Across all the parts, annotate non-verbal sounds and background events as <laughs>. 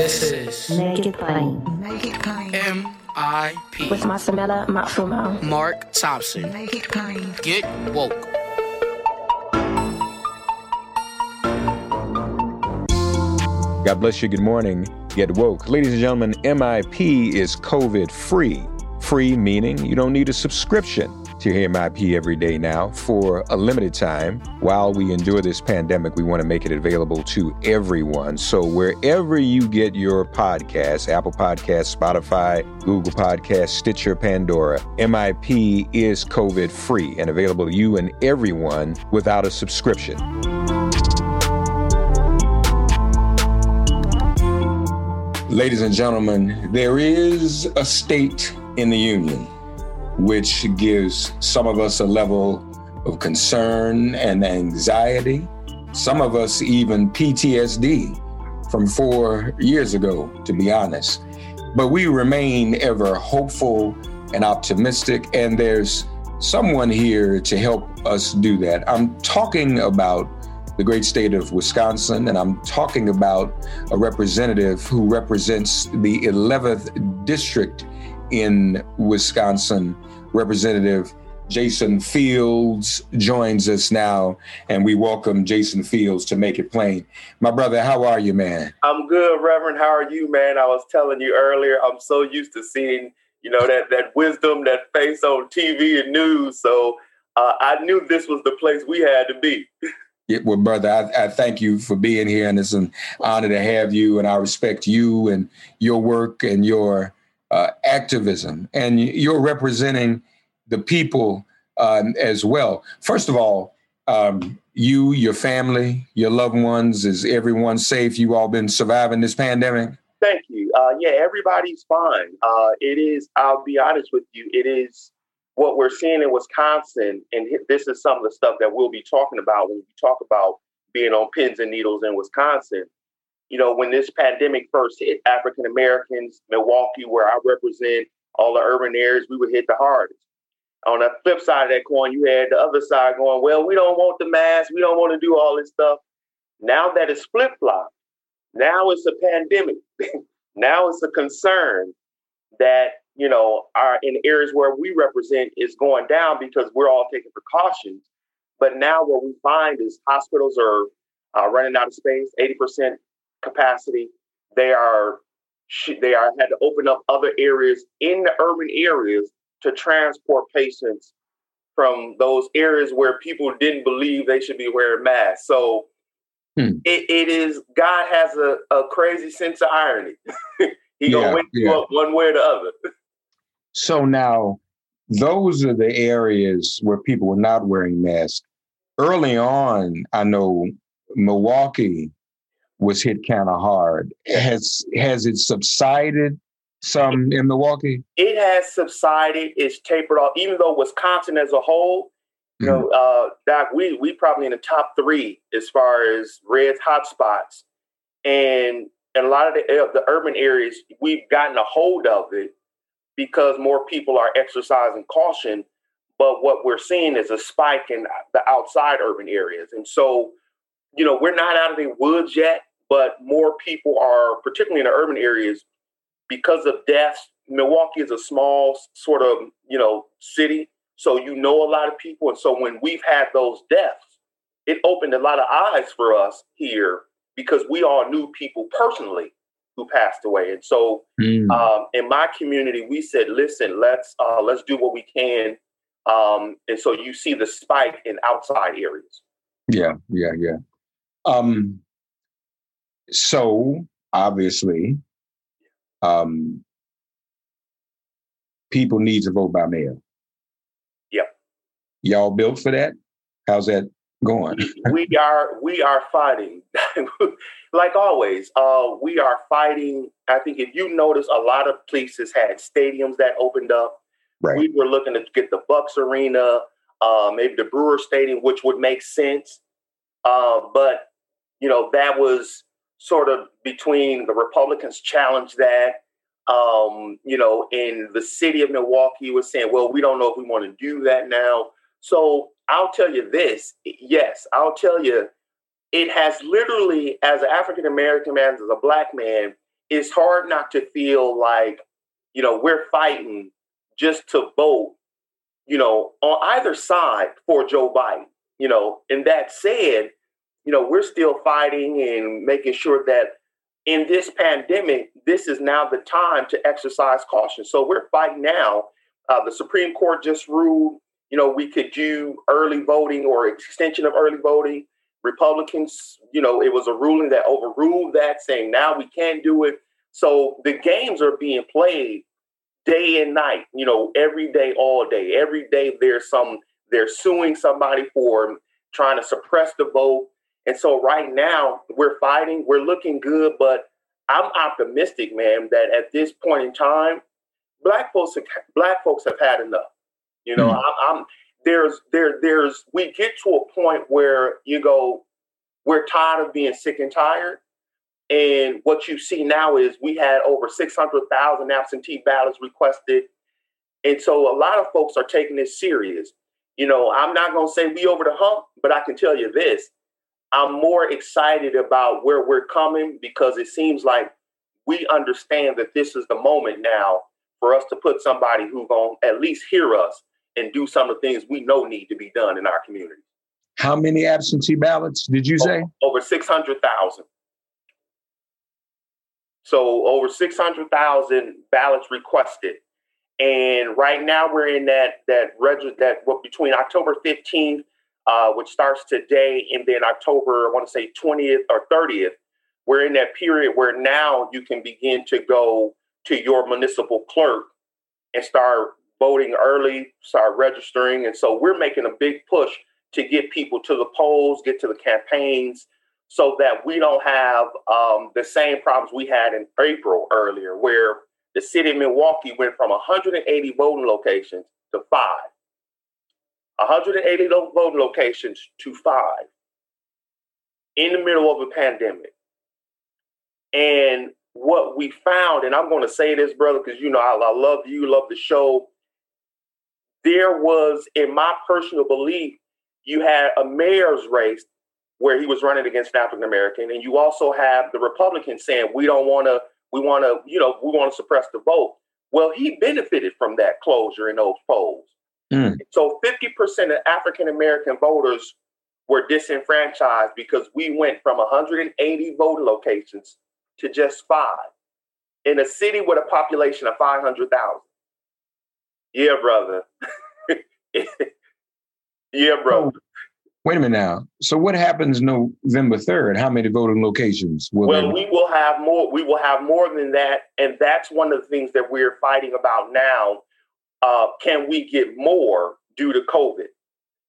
This is Make it plain. Make it plain. M.I.P. With Masamela Matfumo. Mark Thompson. Make it plain. Get woke. God bless you. Good morning. Get woke. Ladies and gentlemen, MIP is COVID free. Free meaning you don't need a subscription to hear MIP every day now for a limited time. While we endure this pandemic, we want to make it available to everyone. So wherever you get your podcast, Apple Podcasts, Spotify, Google Podcasts, Stitcher, Pandora, MIP is COVID free and available to you and everyone without a subscription. Ladies and gentlemen, there is a state in the union which gives some of us a level of concern and anxiety, some of us even PTSD from four years ago, to be honest. But we remain ever hopeful and optimistic, and there's someone here to help us do that. I'm talking about the great state of Wisconsin, and I'm talking about a representative who represents the 11th district in Wisconsin. Representative Jason Fields joins us now, and we welcome Jason Fields to make it plain. My brother, how are you, man? I'm good, Reverend. How are you, man? I was telling you earlier, I'm so used to seeing, you know, that that wisdom, that face on TV and news. So uh, I knew this was the place we had to be. Yeah, well, brother, I, I, thank you for being here, and it's an honor to have you. And I respect you and your work and your uh, activism, and you're representing the people um, as well. First of all, um, you, your family, your loved ones, is everyone safe? You all been surviving this pandemic? Thank you. Uh, yeah, everybody's fine. Uh, it is. I'll be honest with you. It is what we're seeing in Wisconsin, and this is some of the stuff that we'll be talking about when we talk about being on pins and needles in Wisconsin. You know, when this pandemic first hit African Americans, Milwaukee, where I represent all the urban areas, we were hit the hardest. On the flip side of that coin, you had the other side going, well, we don't want the mask, we don't want to do all this stuff. Now that it's flip flop, now it's a pandemic. <laughs> now it's a concern that you know, are in areas where we represent is going down because we're all taking precautions. But now what we find is hospitals are uh, running out of space, 80% capacity. They are they are had to open up other areas in the urban areas to transport patients from those areas where people didn't believe they should be wearing masks. So hmm. it, it is God has a, a crazy sense of irony. <laughs> he gonna wake yeah. you up one way or the other. <laughs> So now, those are the areas where people were not wearing masks. Early on, I know Milwaukee was hit kind of hard. Has has it subsided some in Milwaukee? It has subsided. It's tapered off. Even though Wisconsin as a whole, you know, uh, Doc, we we probably in the top three as far as red hotspots, and and a lot of the uh, the urban areas we've gotten a hold of it because more people are exercising caution. But what we're seeing is a spike in the outside urban areas, and so you know we're not out of the woods yet, but more people are, particularly in the urban areas, because of deaths. Milwaukee is a small sort of you know city so you know a lot of people. And so when we've had those deaths, it opened a lot of eyes for us here because we all knew people personally who passed away. And so mm. um, in my community, we said, listen, let's uh, let's do what we can. Um, and so you see the spike in outside areas. Yeah, yeah, yeah. Um, so obviously, um, people need to vote by mail y'all built for that? How's that going? we are we are fighting. <laughs> like always, uh, we are fighting. I think if you notice, a lot of places had stadiums that opened up. Right. We were looking to get the Bucks Arena, uh, maybe the Brewer Stadium, which would make sense. Uh, but you know that was sort of between the Republicans challenged that. Um, you know, in the city of Milwaukee was saying, well, we don't know if we want to do that now. So I'll tell you this. Yes, I'll tell you, it has literally, as an African American man, as a black man, it's hard not to feel like, you know, we're fighting just to vote, you know, on either side for Joe Biden. You know, and that said, you know, we're still fighting and making sure that in this pandemic, this is now the time to exercise caution. So we're fighting now. Uh, the Supreme Court just ruled you know, we could do early voting or extension of early voting. Republicans, you know, it was a ruling that overruled that, saying now we can't do it. So the games are being played day and night, you know, every day, all day. Every day there's some, they're suing somebody for trying to suppress the vote. And so right now we're fighting, we're looking good, but I'm optimistic, man, that at this point in time, black folks have, black folks have had enough. You know, mm. I'm, I'm there's there there's we get to a point where you go, we're tired of being sick and tired. And what you see now is we had over 600,000 absentee ballots requested. And so a lot of folks are taking this serious. You know, I'm not going to say we over the hump, but I can tell you this. I'm more excited about where we're coming because it seems like we understand that this is the moment now for us to put somebody who's going to at least hear us and do some of the things we know need to be done in our community. How many absentee ballots did you say? Over, over 600,000. So over 600,000 ballots requested. And right now we're in that that register that what between October 15th, uh, which starts today, and then October, I want to say 20th or 30th, we're in that period where now you can begin to go to your municipal clerk and start voting early, start registering. And so we're making a big push to get people to the polls, get to the campaigns, so that we don't have um, the same problems we had in April earlier, where the city of Milwaukee went from 180 voting locations to five. 180 voting locations to five in the middle of a pandemic. And what we found, and I'm going to say this, brother, because you know I, I love you, love the show there was, in my personal belief, you had a mayor's race where he was running against an African American, and you also have the Republicans saying we don't want to, we want to, you know, we want to suppress the vote. Well, he benefited from that closure in those polls. Mm. So 50% of African American voters were disenfranchised because we went from 180 voting locations to just five in a city with a population of 500,000. Yeah, brother. <laughs> yeah, bro. Oh, wait a minute now. So what happens November third? How many voting locations will Well, we will have more. We will have more than that, and that's one of the things that we're fighting about now. Uh, can we get more due to COVID?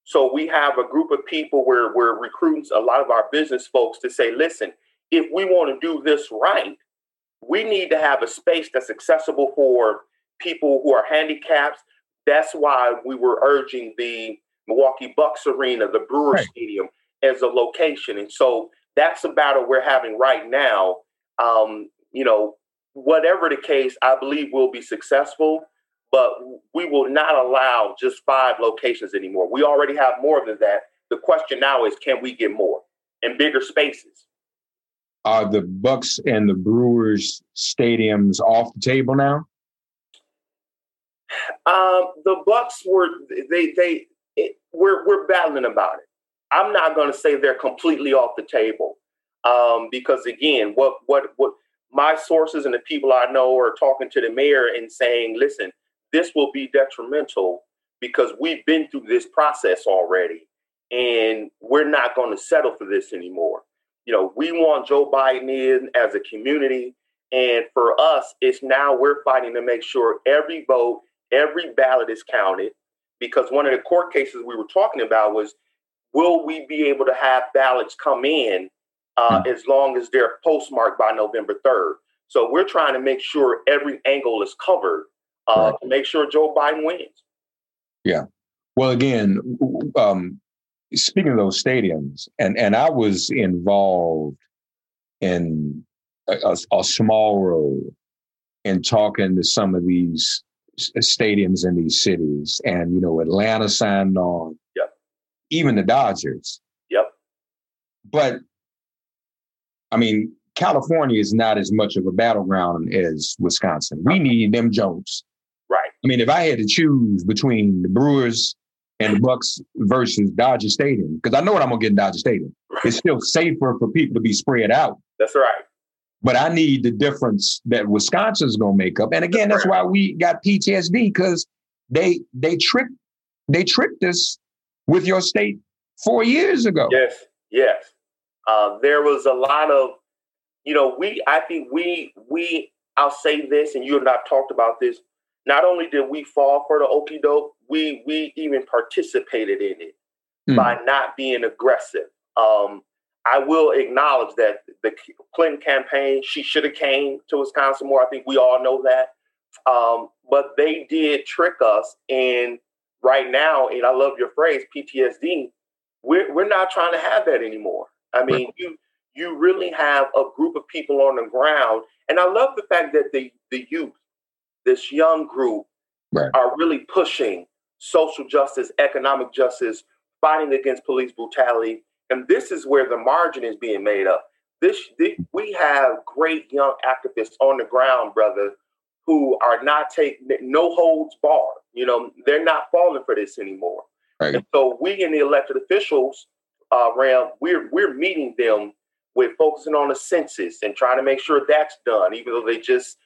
So we have a group of people where we're recruiting a lot of our business folks to say, listen, if we want to do this right, we need to have a space that's accessible for people who are handicapped. That's why we were urging the Milwaukee Bucks Arena, the Brewer right. Stadium, as a location. And so that's a battle we're having right now. Um, you know, whatever the case, I believe we'll be successful, but we will not allow just five locations anymore. We already have more than that. The question now is can we get more in bigger spaces? Are the Bucks and the Brewers stadiums off the table now? Um, the Bucks were they they it, we're we're battling about it. I'm not going to say they're completely off the table um, because again, what what what my sources and the people I know are talking to the mayor and saying, listen, this will be detrimental because we've been through this process already, and we're not going to settle for this anymore. You know, we want Joe Biden in as a community. And for us, it's now we're fighting to make sure every vote, every ballot is counted. Because one of the court cases we were talking about was will we be able to have ballots come in uh, hmm. as long as they're postmarked by November 3rd? So we're trying to make sure every angle is covered uh, right. to make sure Joe Biden wins. Yeah. Well, again, um, speaking of those stadiums, and and I was involved in a, a, a small role in talking to some of these stadiums in these cities, and you know, Atlanta signed on. Yep. Even the Dodgers. Yep. But I mean, California is not as much of a battleground as Wisconsin. We need them Jones. I mean, if I had to choose between the Brewers and the Bucks versus Dodger Stadium because I know what I'm gonna get in Dodger Stadium. It's still safer for people to be spread out. That's right. But I need the difference that Wisconsin's gonna make up. And again, that's, that's right. why we got PTSD because they they tricked they tricked us with your state four years ago. Yes, yes. Uh, there was a lot of, you know, we I think we we I'll say this, and you and I've talked about this. Not only did we fall for the okey doke, we we even participated in it mm. by not being aggressive. Um, I will acknowledge that the Clinton campaign, she should have came to Wisconsin more. I think we all know that. Um, but they did trick us. And right now, and I love your phrase, PTSD, we're, we're not trying to have that anymore. I mean, right. you you really have a group of people on the ground. And I love the fact that the, the youth, this young group, right. are really pushing social justice, economic justice, fighting against police brutality. And this is where the margin is being made up. This, this we have great young activists on the ground, brother, who are not taking no holds barred. You know, they're not falling for this anymore. Right. And so we in the elected officials uh, realm, we're we're meeting them with focusing on the census and trying to make sure that's done, even though they just,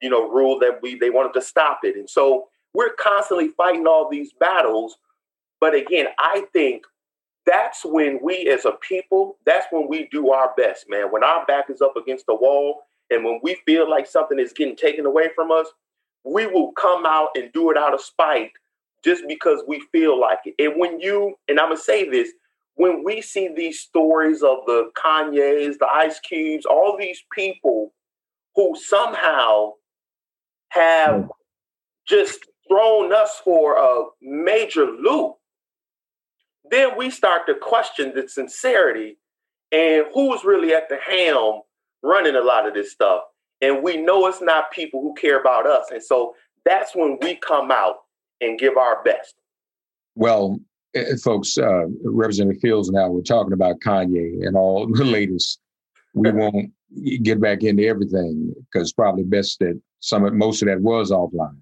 you know, ruled that we they wanted to stop it. And so we're constantly fighting all these battles. But again, I think that's when we as a people, that's when we do our best, man. When our back is up against the wall and when we feel like something is getting taken away from us, we will come out and do it out of spite just because we feel like it. And when you, and I'm to say this, when we see these stories of the Kanyes, the Ice Cubes, all these people who somehow have just thrown us for a major loop, then we start to question the sincerity and who's really at the helm running a lot of this stuff. And we know it's not people who care about us. And so that's when we come out and give our best. Well, eh, eh, folks, uh, Representative Fields and I were talking about Kanye and all <laughs> the latest. We won't get back into everything because probably best that some of most of that was offline.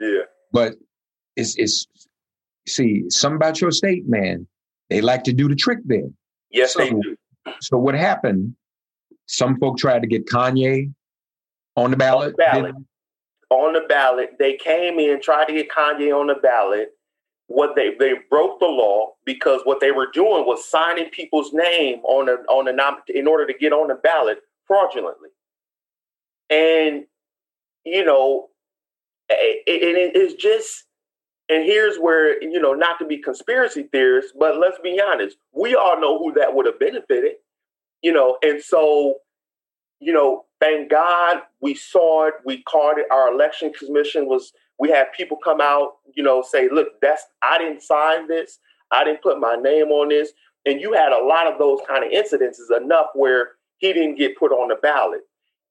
Yeah. But it's it's see, some about your state, man. They like to do the trick there. Yes, so, they do. So what happened? Some folk tried to get Kanye on the ballot. On the ballot. On the ballot. They came in, tried to get Kanye on the ballot. What they they broke the law because what they were doing was signing people's name on a on a nom- in order to get on the ballot fraudulently. And you know, it, it, it's just and here's where you know not to be conspiracy theorists but let's be honest we all know who that would have benefited you know and so you know, thank God we saw it, we caught it. Our election commission was, we had people come out, you know, say, look, that's, I didn't sign this. I didn't put my name on this. And you had a lot of those kind of incidences enough where he didn't get put on the ballot.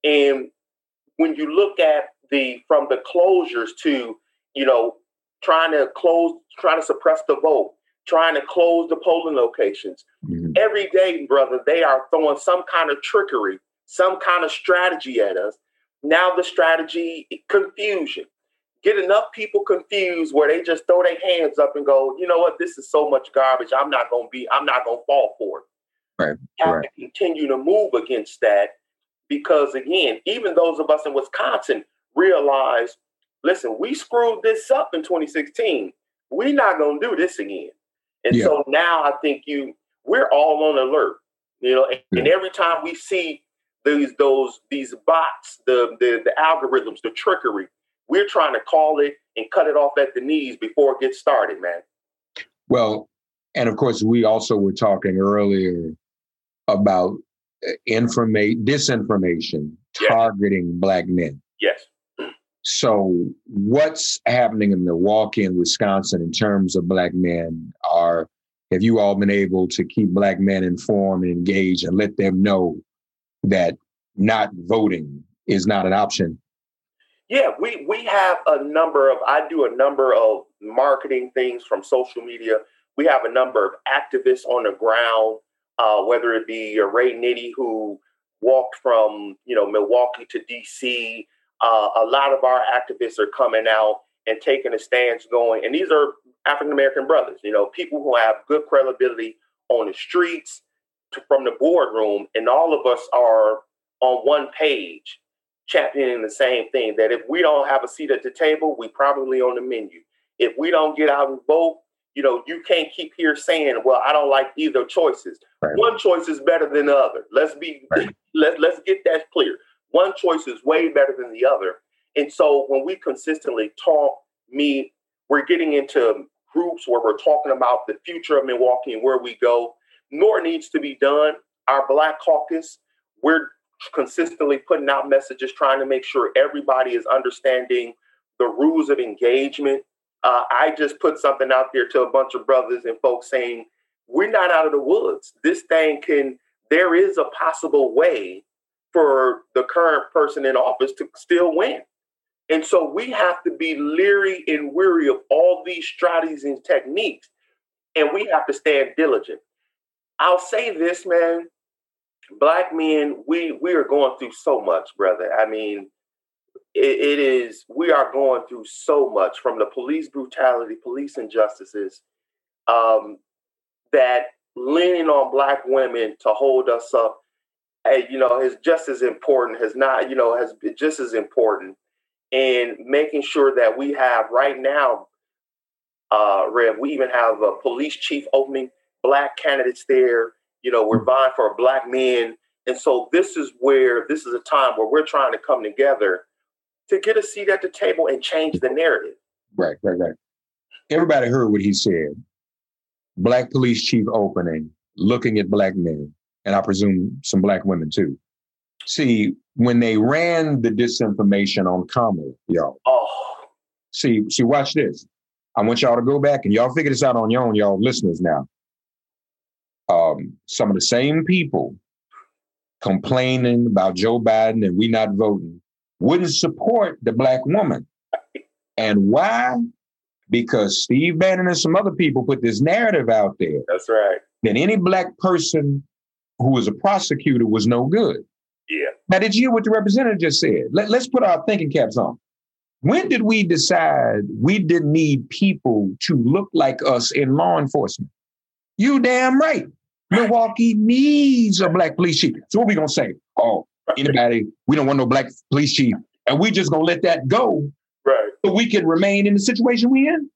And when you look at the, from the closures to, you know, trying to close, trying to suppress the vote, trying to close the polling locations. Mm-hmm. Every day, brother, they are throwing some kind of trickery, some kind of strategy at us. Now the strategy, confusion. Get enough people confused where they just throw their hands up and go, you know what, this is so much garbage. I'm not gonna be, I'm not gonna fall for it. Right. Have right. to continue to move against that because again, even those of us in Wisconsin realize, listen, we screwed this up in 2016. We're not gonna do this again. And yeah. so now I think you we're all on alert, you know, and, yeah. and every time we see these those these bots, the, the the algorithms, the trickery, we're trying to call it and cut it off at the knees before it gets started, man. Well, and of course, we also were talking earlier about uh, information, disinformation yes. targeting black men. Yes. So, what's happening in Milwaukee and Wisconsin in terms of black men? Are have you all been able to keep black men informed and engaged and let them know that not voting is not an option? Yeah, we we have a number of. I do a number of marketing things from social media. We have a number of activists on the ground, uh, whether it be Ray Nitty who walked from you know Milwaukee to D.C uh, a lot of our activists are coming out and taking a stance going, and these are African American brothers, you know, people who have good credibility on the streets to, from the boardroom, and all of us are on one page championing the same thing that if we don't have a seat at the table, we probably on the menu. If we don't get out and vote, you know, you can't keep here saying, "Well, I don't like either choices." Right. One choice is better than the other. Let's be right. <laughs> let let's get that clear. One choice is way better than the other. And so when we consistently talk, me, we're getting into groups where we're talking about the future of Milwaukee and where we go. More needs to be done. Our Black Caucus, we're consistently putting out messages trying to make sure everybody is understanding the rules of engagement. Uh, I just put something out there to a bunch of brothers and folks saying, we're not out of the woods. This thing can, there is a possible way for the current person in office to still win. And so we have to be leery and weary of all these strategies and techniques, and we have to stand diligent. I'll say this, man. Black men, we we are going through so much, brother. I mean, it, it is we are going through so much from the police brutality, police injustices, um, that leaning on black women to hold us up you know, is just as important, has not, you know, has just as important in making sure that we have right now, uh, Rev, we even have a police chief opening, black candidates there. You know, we're vying for black men. And so this is where this is a time where we're trying to come together to get a seat at the table and change the narrative. Right, right, right. Everybody heard what he said. Black police chief opening, looking at black men and I presume some black women too. See, when they ran the disinformation on Kamala, y'all. Oh. See, see, watch this. I want y'all to go back and y'all figure this out on your own, y'all listeners now. Some of the same people complaining about Joe Biden and we not voting wouldn't support the black woman. And why? Because Steve Bannon and some other people put this narrative out there. That's right. That any black person who was a prosecutor was no good. Yeah. Now, did you hear what the representative just said? Let, let's put our thinking caps on. When did we decide we didn't need people to look like us in law enforcement? You damn right. Milwaukee needs a black police chief. So what we gonna say? Oh, anybody, we don't want no black police chief. And we just gonna let that go. Right. So we can remain in the situation we in.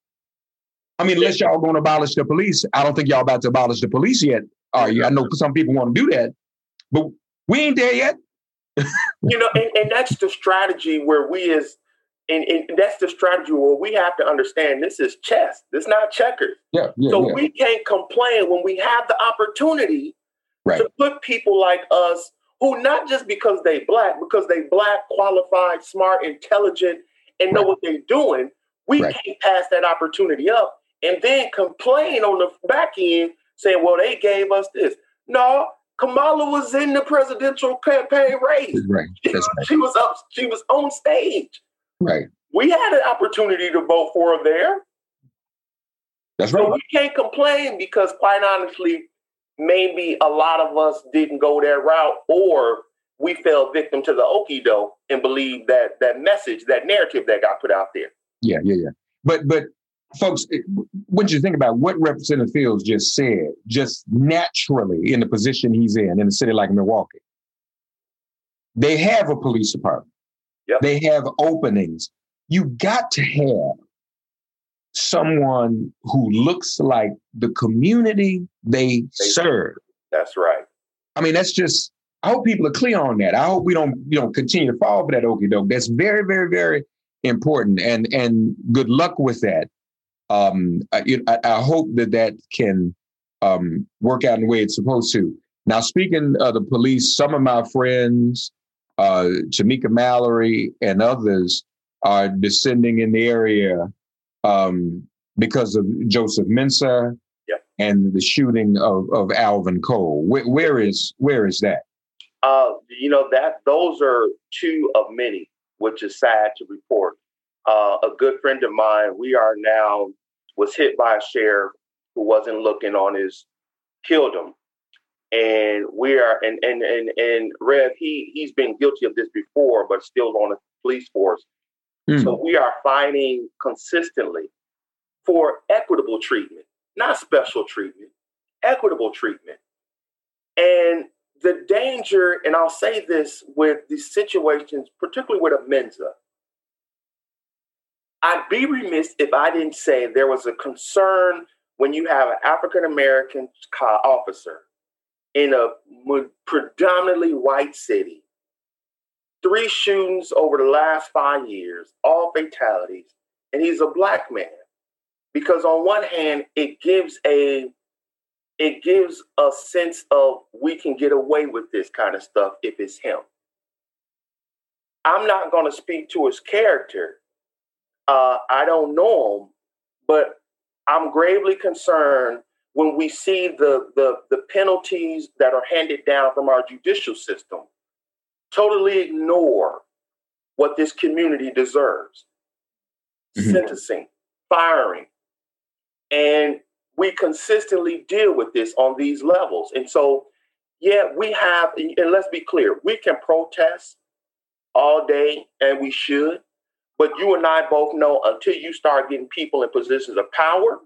I mean, unless y'all gonna abolish the police, I don't think y'all about to abolish the police yet. Are you? I know some people want to do that, but we ain't there yet. you know, and, and that's the strategy where we as and, and, that's the strategy where we have to understand this is chess. This is not checkers. Yeah, yeah so yeah. we can't complain when we have the opportunity right. to put people like us who not just because they black, because they black, qualified, smart, intelligent, and know Right. what they're doing, we Right. can't pass that opportunity up and then complain on the back end saying, well, they gave us this. No, Kamala was in the presidential campaign race. Right. She, right. she was up, she was on stage. Right. We had an opportunity to vote for her there. That's So right. we can't complain because, quite honestly, maybe a lot of us didn't go that route, or we fell victim to the okie doke and believe that that message, that narrative that got put out there. Yeah, yeah, yeah. But but folks, it- when you think about what Representative Fields just said, just naturally in the position he's in in a city like Milwaukee, they have a police department. Yep. They have openings. You got to have someone who looks like the community they serve. That's right. I mean, that's just. I hope people are clear on that. I hope we don't, you know, continue to fall for that okey doke. That's very, very, very important. And and good luck with that. Um, I, you- I, I hope that that can um, work out in the way it's supposed to. Now, speaking of the police, some of my friends, uh, Tamika Mallory and others, are descending in the area um, because of Joseph Mensah Yep. and the shooting of, of Alvin Cole. Where, where is where is that? Uh, you know that those are two of many, which is sad to report. Uh, a good friend of mine, we are now was hit by a sheriff who wasn't looking on his, killed him, and we are and and and and Rev he he's been guilty of this before, but still on the police force. Hmm. So we are fighting consistently for equitable treatment, not special treatment, equitable treatment. And the danger, and I'll say this with these situations, particularly with a Mensah, I'd be remiss if I didn't say there was a concern when you have an African American officer in a predominantly white city. Three shootings over the last five years, all fatalities, and he's a black man. Because on one hand, it gives a it gives a sense of we can get away with this kind of stuff if it's him. I'm not going to speak to his character. Uh, I don't know him, but I'm gravely concerned when we see the, the the penalties that are handed down from our judicial system totally ignore what this community deserves. Mhm. Sentencing, firing, and we consistently deal with this on these levels. And so, yeah, we have, and let's be clear, we can protest all day and we should, but you and I both know until you start getting people in positions of power,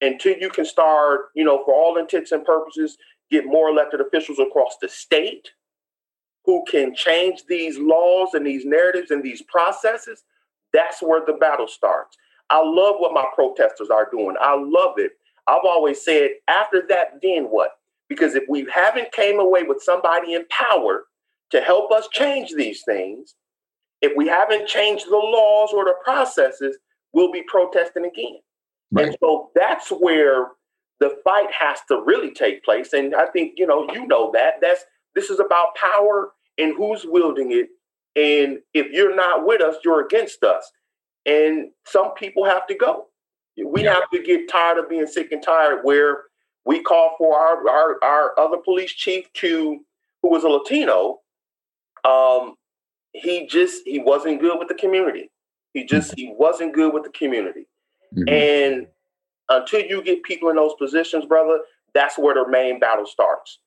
until you can start, you know, for all intents and purposes, get more elected officials across the state who can change these laws and these narratives and these processes, that's where the battle starts. I love what my protesters are doing. I love it. I've always said, after that, then what? Because if we haven't came away with somebody in power to help us change these things, if we haven't changed the laws or the processes, we'll be protesting again. Right. And so that's where the fight has to really take place. And I think, you know, you know that. That's this is about power and who's wielding it. And if you're not with us, you're against us. And some people have to go. We Yeah. have to get tired of being sick and tired where we call for our, our, our other police chief to who was a Latino. Um, he just he wasn't good with the community. He just he wasn't good with the community. Mhm. And until you get people in those positions, brother, that's where the main battle starts.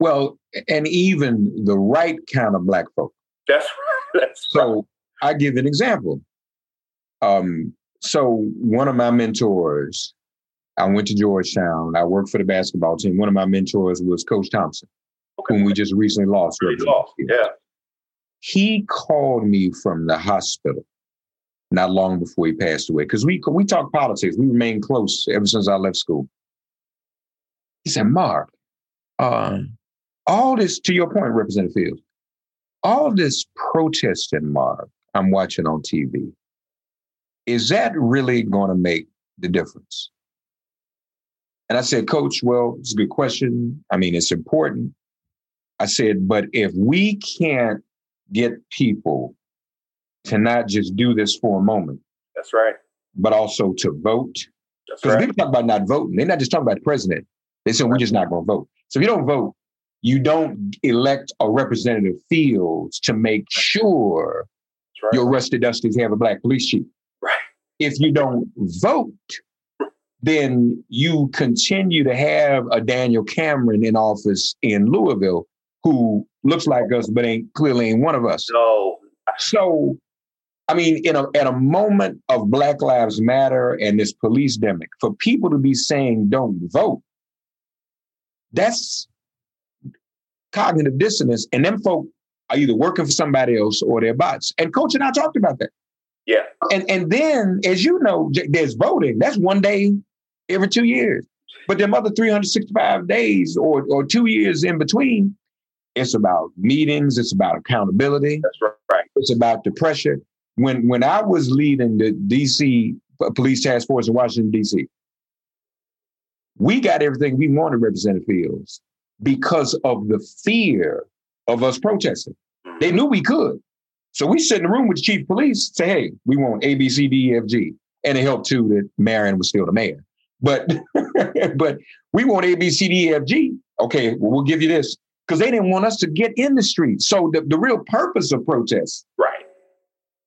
Well, and even the right kind of black folk. That's <laughs> that's So I give an example. Um, so one of my mentors, I went to Georgetown. I worked for the basketball team. One of my mentors was Coach Thompson, okay. whom we just recently lost. Lost. Yeah. He called me from the hospital not long before he passed away because we we talk politics. We remained close ever since I left school. He said, "Mark, uh, all this to your point, Representative Fields, all this protesting, Mark, I'm watching on TV. Is that really going to make the difference?" And I said, Coach, well, it's a good question. I mean, it's important. I said, but if we can't get people to not just do this for a moment, That's right. but also to vote. That's Because right. they talk about not voting. They're not just talking about the president. They say we're just not going to vote. So if you don't vote, you don't elect a representative Fields to make sure right. your rusty dusties have a black police chief. Right. If you don't vote, then you continue to have a Daniel Cameron in office in Louisville who looks like us but ain't clearly ain't one of us. No. So, I mean, in a at a moment of Black Lives Matter and this police demic, for people to be saying don't vote, that's cognitive dissonance. And them folk are either working for somebody else or they're bots. And Coach and I talked about that. Yeah. And and then, as you know, there's voting. That's one day every two years. But them other 365 days or or two years in between, it's about meetings, it's about accountability, That's right. it's about the pressure. When when I was leading the DC Police Task Force in Washington, DC, we got everything we wanted, Representative Fields, because of the fear of us protesting. They knew we could. So we sit in the room with the chief of police, say, hey, we want A, B, C, D, E, F, G. And it helped too that Marion was still the mayor. But <laughs> but we want A, B, C, D, E, F, G. Okay, well, we'll give you this. Because they didn't want us to get in the street. So the, the real purpose of protests Right.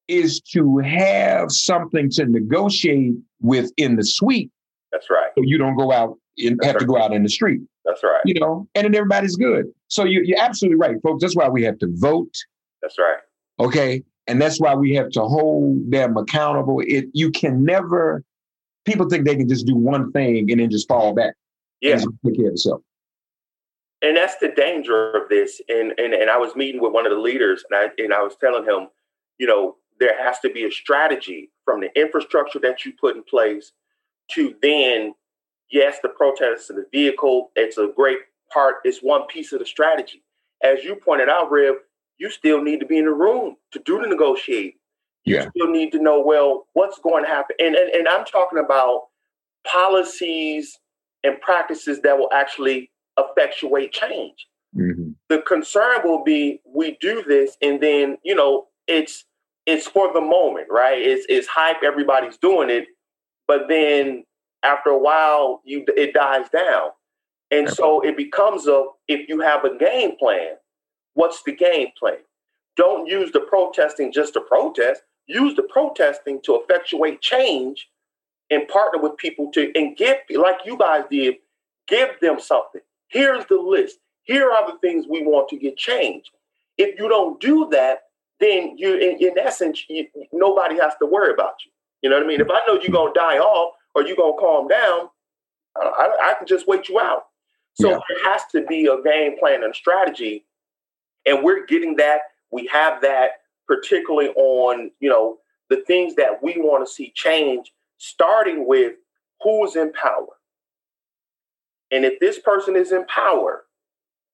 Is to have something to negotiate with in the suite That's right. so you don't go out and have to go out in the street That's right. you know and then everybody's good so you, you're absolutely right folks that's why we have to vote That's right. okay and that's why we have to hold them accountable it you can never people think they can just do one thing and then just fall back Yeah. and take care of itself and that's the danger of this. And, and and I was meeting with one of the leaders, and I and I was telling him, you know, there has to be a strategy from the infrastructure that you put in place to then, yes, the protest and the vehicle. It's a great part. It's one piece of the strategy. As you pointed out, Rev, you still need to be in the room to do the negotiating. You Yeah. still need to know well what's going to happen, and and, and I'm talking about policies and practices that will actually effectuate change. Mhm. The concern will be we do this and then, you know, it's it's for the moment, right? It's it's hype, everybody's doing it, but then after a while you it dies down. And so it becomes a if you have a game plan, what's the game plan? Don't use the protesting just to protest. Use the protesting to effectuate change and partner with people to and give like you guys did, give them something. Here's the list. Here are the things we want to get changed. If you don't do that, then you, in, in essence, you, nobody has to worry about you. You know what I mean? If I know you're gonna die off or you're gonna calm down, I, I, can just wait you out. So Yeah. there has to be a game plan and strategy, and we're getting that. We have that, particularly on you know the things that we want to see change, starting with who's in power. And if this person is in power,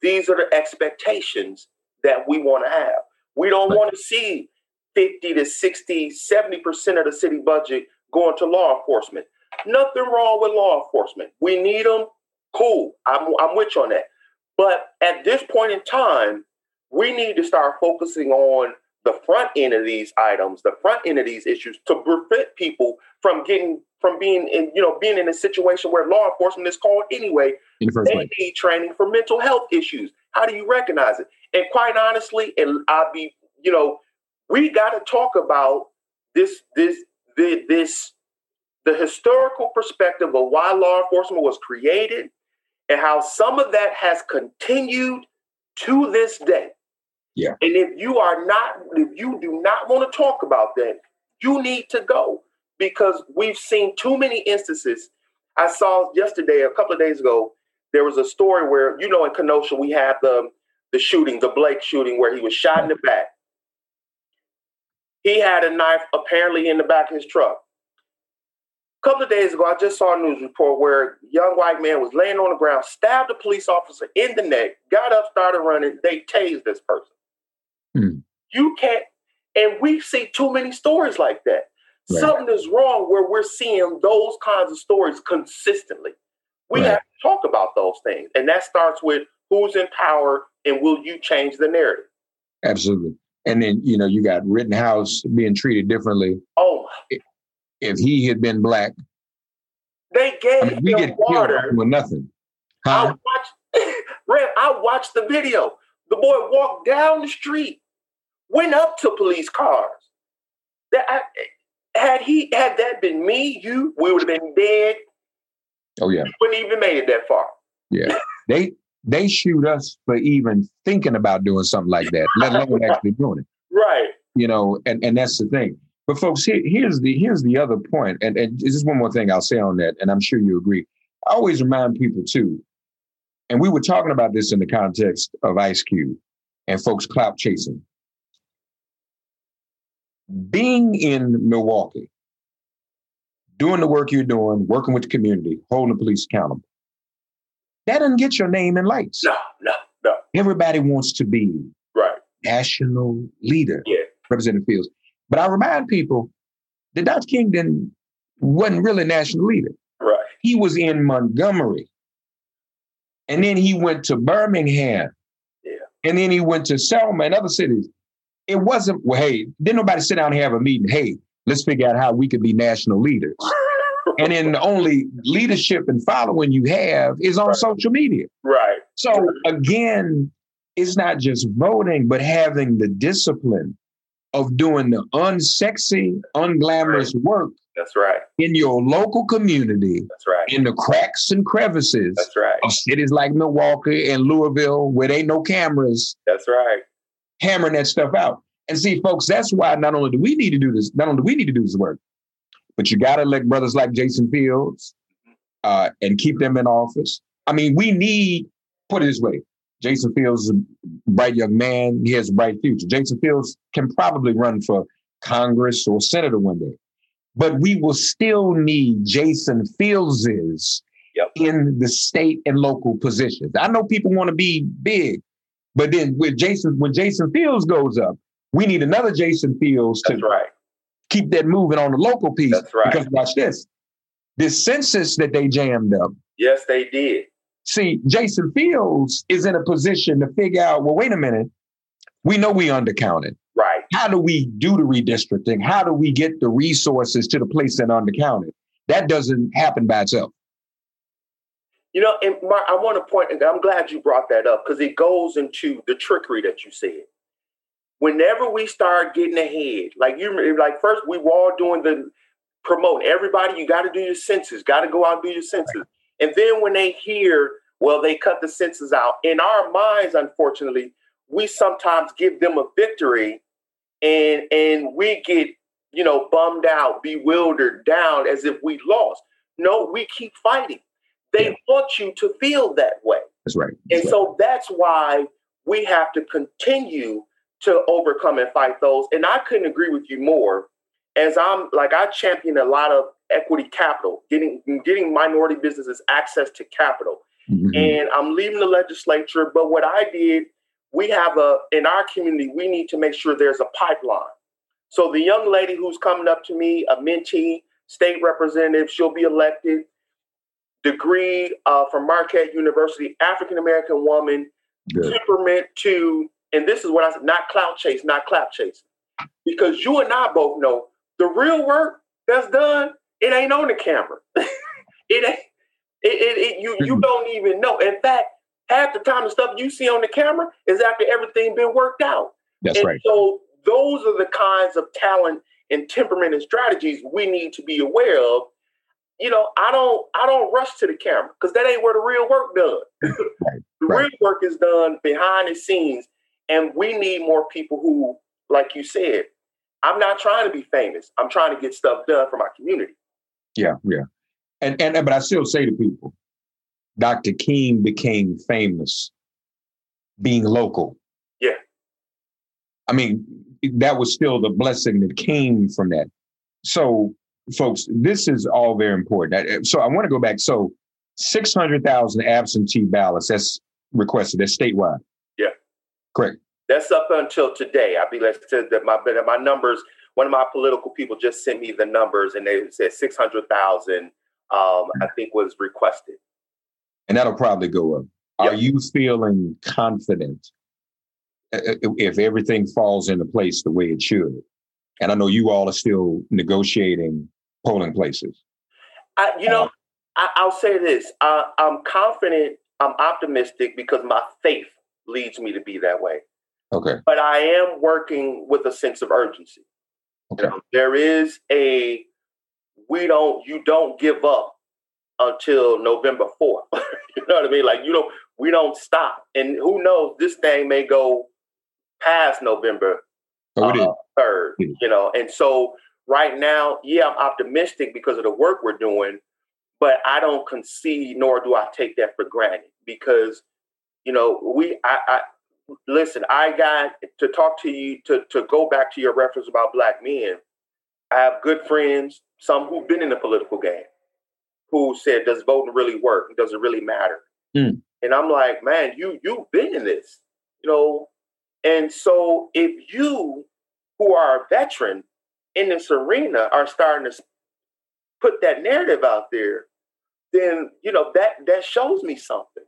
these are the expectations that we want to have. We don't want to see 50 to 60, 70% of the city budget going to law enforcement. Nothing wrong with law enforcement. We need them. Cool. I'm, I'm with you on that. But at this point in time, we need to start focusing on the front end of these items, the front end of these issues to prevent people from getting from being in, you know, being in a situation where law enforcement is called anyway the they need training for mental health issues. How do you recognize it? And quite honestly, and I'll be, you know, we got to talk about this, this, this, this, the historical perspective of why law enforcement was created and how some of that has continued to this day. Yeah. And if you are not, if you do not want to talk about that, you need to go because we've seen too many instances. I saw yesterday, a couple of days ago, there was a story where, you know, in Kenosha, we had the the shooting, the Blake shooting, where he was shot in the back. He had a knife apparently in the back of his truck. A couple of days ago, I just saw a news report where a young white man was laying on the ground, stabbed a police officer in the neck, got up, started running. They tased this person. Hmm. You can't, and we see too many stories like that. Right. Something is wrong where we're seeing those kinds of stories consistently. We Right. have to talk about those things. And that starts with who's in power, and will you change the narrative? Absolutely. And then, you know, you got Rittenhouse being treated differently. Oh, If he had been black, they gave I mean, we him get water. with nothing. I watched, <laughs> I watched the video. The boy walked down the street, went up to police cars. That I, had he had that been me, you, we would have been dead. Oh yeah, We wouldn't even made it that far. yeah. They they shoot us for even thinking about doing something like that, let <laughs> alone actually doing it. Right. You know, and and that's the thing. But folks, here, here's the here's the other point, and and just one more thing I'll say on that, and I'm sure you agree. I always remind people too, and we were talking about this in the context of Ice Cube and folks clout chasing. Being in Milwaukee, doing the work you're doing, working with the community, holding the police accountable, that doesn't get your name in lights. No, no, no. Everybody wants to be Right. national leader, Yeah. Representative Fields. But I remind people that Dr. King didn't, wasn't really national leader. Right. He was in Montgomery. And then he went to Birmingham. Yeah. And then he went to Selma and other cities. It wasn't, well, hey, didn't nobody sit down and have a meeting? Hey, let's figure out how we could be national leaders. And then the only leadership and following you have is on Right. social media. Right. So again, it's not just voting, but having the discipline of doing the unsexy, unglamorous work That's right. in your local community, That's right. in the cracks and crevices That's right. of cities like Milwaukee and Louisville, where there ain't no cameras, That's right. hammering that stuff out. And see, folks, that's why not only do we need to do this, not only do we need to do this work, but you got to elect brothers like Jason Fields uh, and keep them in office. I mean, we need, put it this way, Jason Fields is a bright young man. He has a bright future. Jason Fields can probably run for Congress or senator one day. But we will still need Jason Fieldses Yep. in the state and local positions. I know people want to be big, but then with Jason, when Jason Fields goes up, we need another Jason Fields to That's right. Keep that moving on the local piece. That's right. Because watch this. This census that they jammed up. Yes, they did. See, Jason Fields is in a position to figure out, well, wait a minute. We know we undercounted. Right. How do we do the redistricting? How do we get the resources to the place that undercounted? That doesn't happen by itself. You know, and Mark, I want to point, and I'm glad you brought that up because it goes into the trickery that you said. Whenever we start getting ahead, like you, like first we were all doing the promote everybody. You got to do your census, got to go out and do your census, and then when they hear, well, they cut the census out. In our minds, unfortunately, we sometimes give them a victory, and and we get you know bummed out, bewildered, down as if we lost. No, we keep fighting. They Yeah. want you to feel that way. That's right. And right. so that's why we have to continue to overcome and fight those. And I couldn't agree with you more. As I'm like I champion a lot of equity capital, getting getting minority businesses access to capital. Mhm. And I'm leaving the legislature, but what I did, we have a in our community, we need to make sure there's a pipeline. So the young lady who's coming up to me, a mentee, state representative, she'll be elected. Degree uh, from Marquette University, African American woman, Good. temperament to, and this is what I said, not clout chase, not clap chasing. Because you and I both know the real work that's done, it ain't on the camera. <laughs> it ain't, it, it, it you you Mhm. don't even know. In fact, half the time the stuff you see on the camera is after everything been worked out. That's and right. so those are the kinds of talent and temperament and strategies we need to be aware of. You know, I don't I don't rush to the camera because that ain't where the real work done. <laughs> Right, The right. real work is done behind the scenes, and we need more people who, like you said, I'm not trying to be famous. I'm trying to get stuff done for my community. Yeah, yeah. And and but I still say to people, Dr. King became famous being local. Yeah. I mean, that was still the blessing that came from that. So, folks, this is all very important. So I want to go back. So 600,000 absentee ballots, that's requested, that's statewide. Correct. That's up until today. I believe that that my that my numbers. One of my political people just sent me the numbers, and they said six hundred thousand. Um, I think was requested. And that'll probably go up. Are you feeling confident if everything falls into place the way it should? And I know you all are still negotiating polling places. I, you know, I, will say this: I, I'm confident, I'm optimistic because my faith leads me to be that way. Okay. But I am working with a sense of urgency. Okay. there is a we don't you don't give up until November 4th. <laughs> you know what I mean? Like you know, we don't stop. And who knows, this thing may go past November oh, uh, third, you know. And so right now, yeah, I'm optimistic because of the work we're doing, but I don't concede nor do I take that for granted because, you know, we I, I listen, I got to talk to you to to go back to your reference about black men. I have good friends, some who've been in the political game, who said, "Does voting really work? Does it really matter?" Mm. And I'm like, "Man, you you've been in this, you know." And so, if you, who are a veteran in this arena, are starting to put that narrative out there, then you know that that shows me something.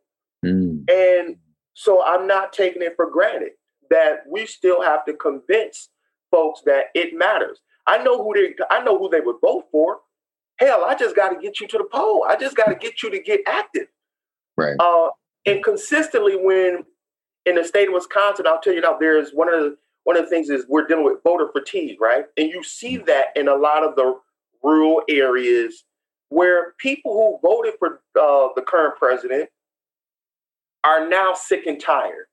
And so I'm not taking it for granted that we still have to convince folks that it matters. I know who they I know who they would vote for. Hell, I just got to get you to the poll. I just got to get you to get active. Right. Uh, and consistently, when in the state of Wisconsin, I'll tell you now, there's one of the one of the things is we're dealing with voter fatigue, right? And you see that in a lot of the rural areas where people who voted for uh, the current president are now sick and tired.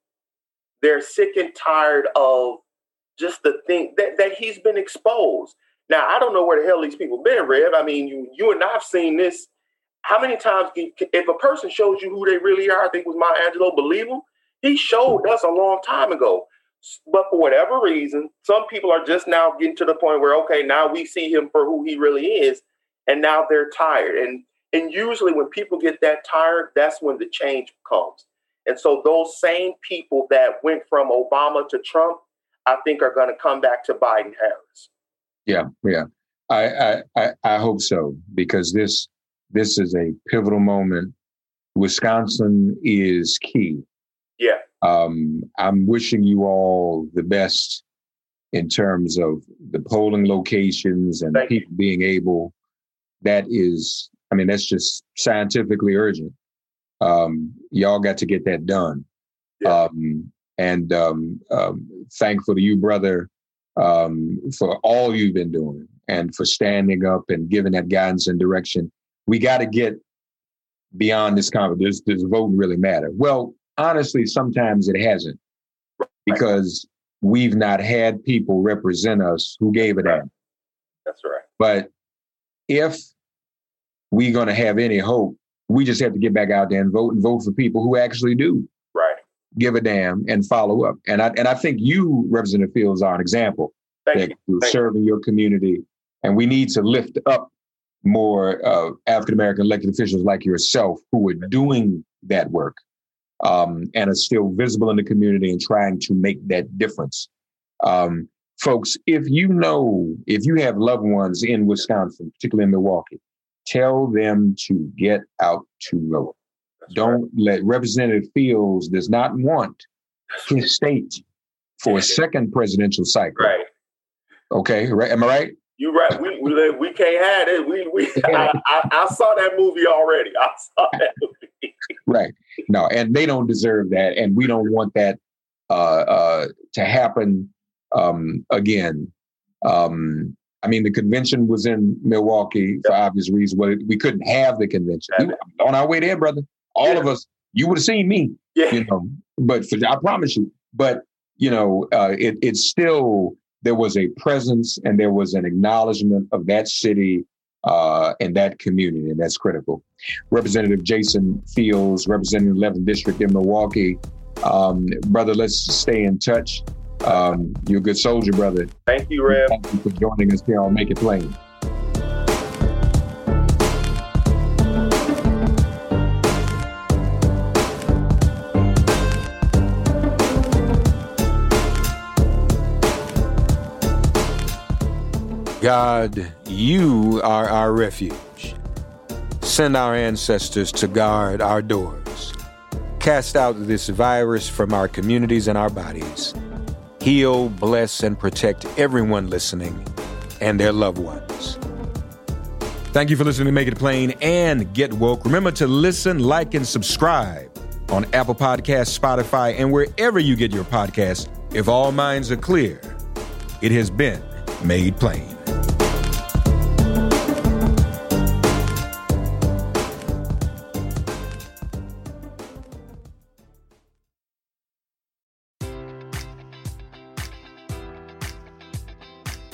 They're sick and tired of just the thing that, that he's been exposed. Now, I don't know where the hell these people been, Rev. I mean, you, you and I've seen this. How many times, if a person shows you who they really are, I think was Maya Angelou, believe him? He showed us a long time ago. But for whatever reason, some people are just now getting to the point where, okay, now we see him for who he really is. And now they're tired. And and usually when people get that tired, that's when the change comes. And so those same people that went from Obama to Trump, I think are going to come back to Biden Harris. Yeah, yeah. I, I I hope so because this this is a pivotal moment. Wisconsin is key. Yeah. Um, I'm wishing you all the best in terms of the polling locations and Thank people you. being able. That is, I mean, that's just scientifically urgent um, y'all got to get that done. Yeah. Um, and um, um, thankful to you, brother, um, for all you've been doing and for standing up and giving that guidance and direction. We got to get beyond this conversation. Does, does voting really matter? Well, honestly, sometimes it hasn't because we've not had people represent us who gave it right. up. That's right. But if we're going to have any hope, we just have to get back out there and vote and vote for people who actually do right. give a damn and follow up. And I and I think you, Representative Fields, are an example Thank that you. you're serving your community. And we need to lift up more uh, African American elected officials like yourself who are doing that work um, and are still visible in the community and trying to make that difference. Um, folks, if you know, if you have loved ones in Wisconsin, particularly in Milwaukee, tell them to get out to vote. That's Don't right. let Representative Fields does not want his state for a <laughs> second presidential cycle. Right. Okay, right? Am I right? You right. We, we we can't have it. We we <laughs> I, I, I saw that movie already. <laughs> I saw that movie. Right. No, and they don't deserve that, and we don't want that uh, uh, to happen um, again. Um, I mean, the convention was in Milwaukee for obvious reasons. Well, we couldn't have the convention. We on our way there, brother. All Yeah. of us, you would have seen me, Yeah. you know. But for, I promise you. But you know, uh, it, it's still there was a presence and there was an acknowledgement of that city uh, and that community, and that's critical. Representative Jason Fields, representing the 11th District in Milwaukee, um, brother. Let's stay in touch. Um, you're a good soldier, brother. Thank you, Rev. Thank you for joining us here on Make It Plain. God, you are our refuge. Send our ancestors to guard our doors. cast out this virus from our communities and our bodies. Heal, bless, and protect everyone listening and their loved ones. Thank you for listening to Make It Plain and Get Woke. Remember to listen, like, and subscribe on Apple Podcasts, Spotify, and wherever you get your podcasts. If all minds are clear, it has been made plain.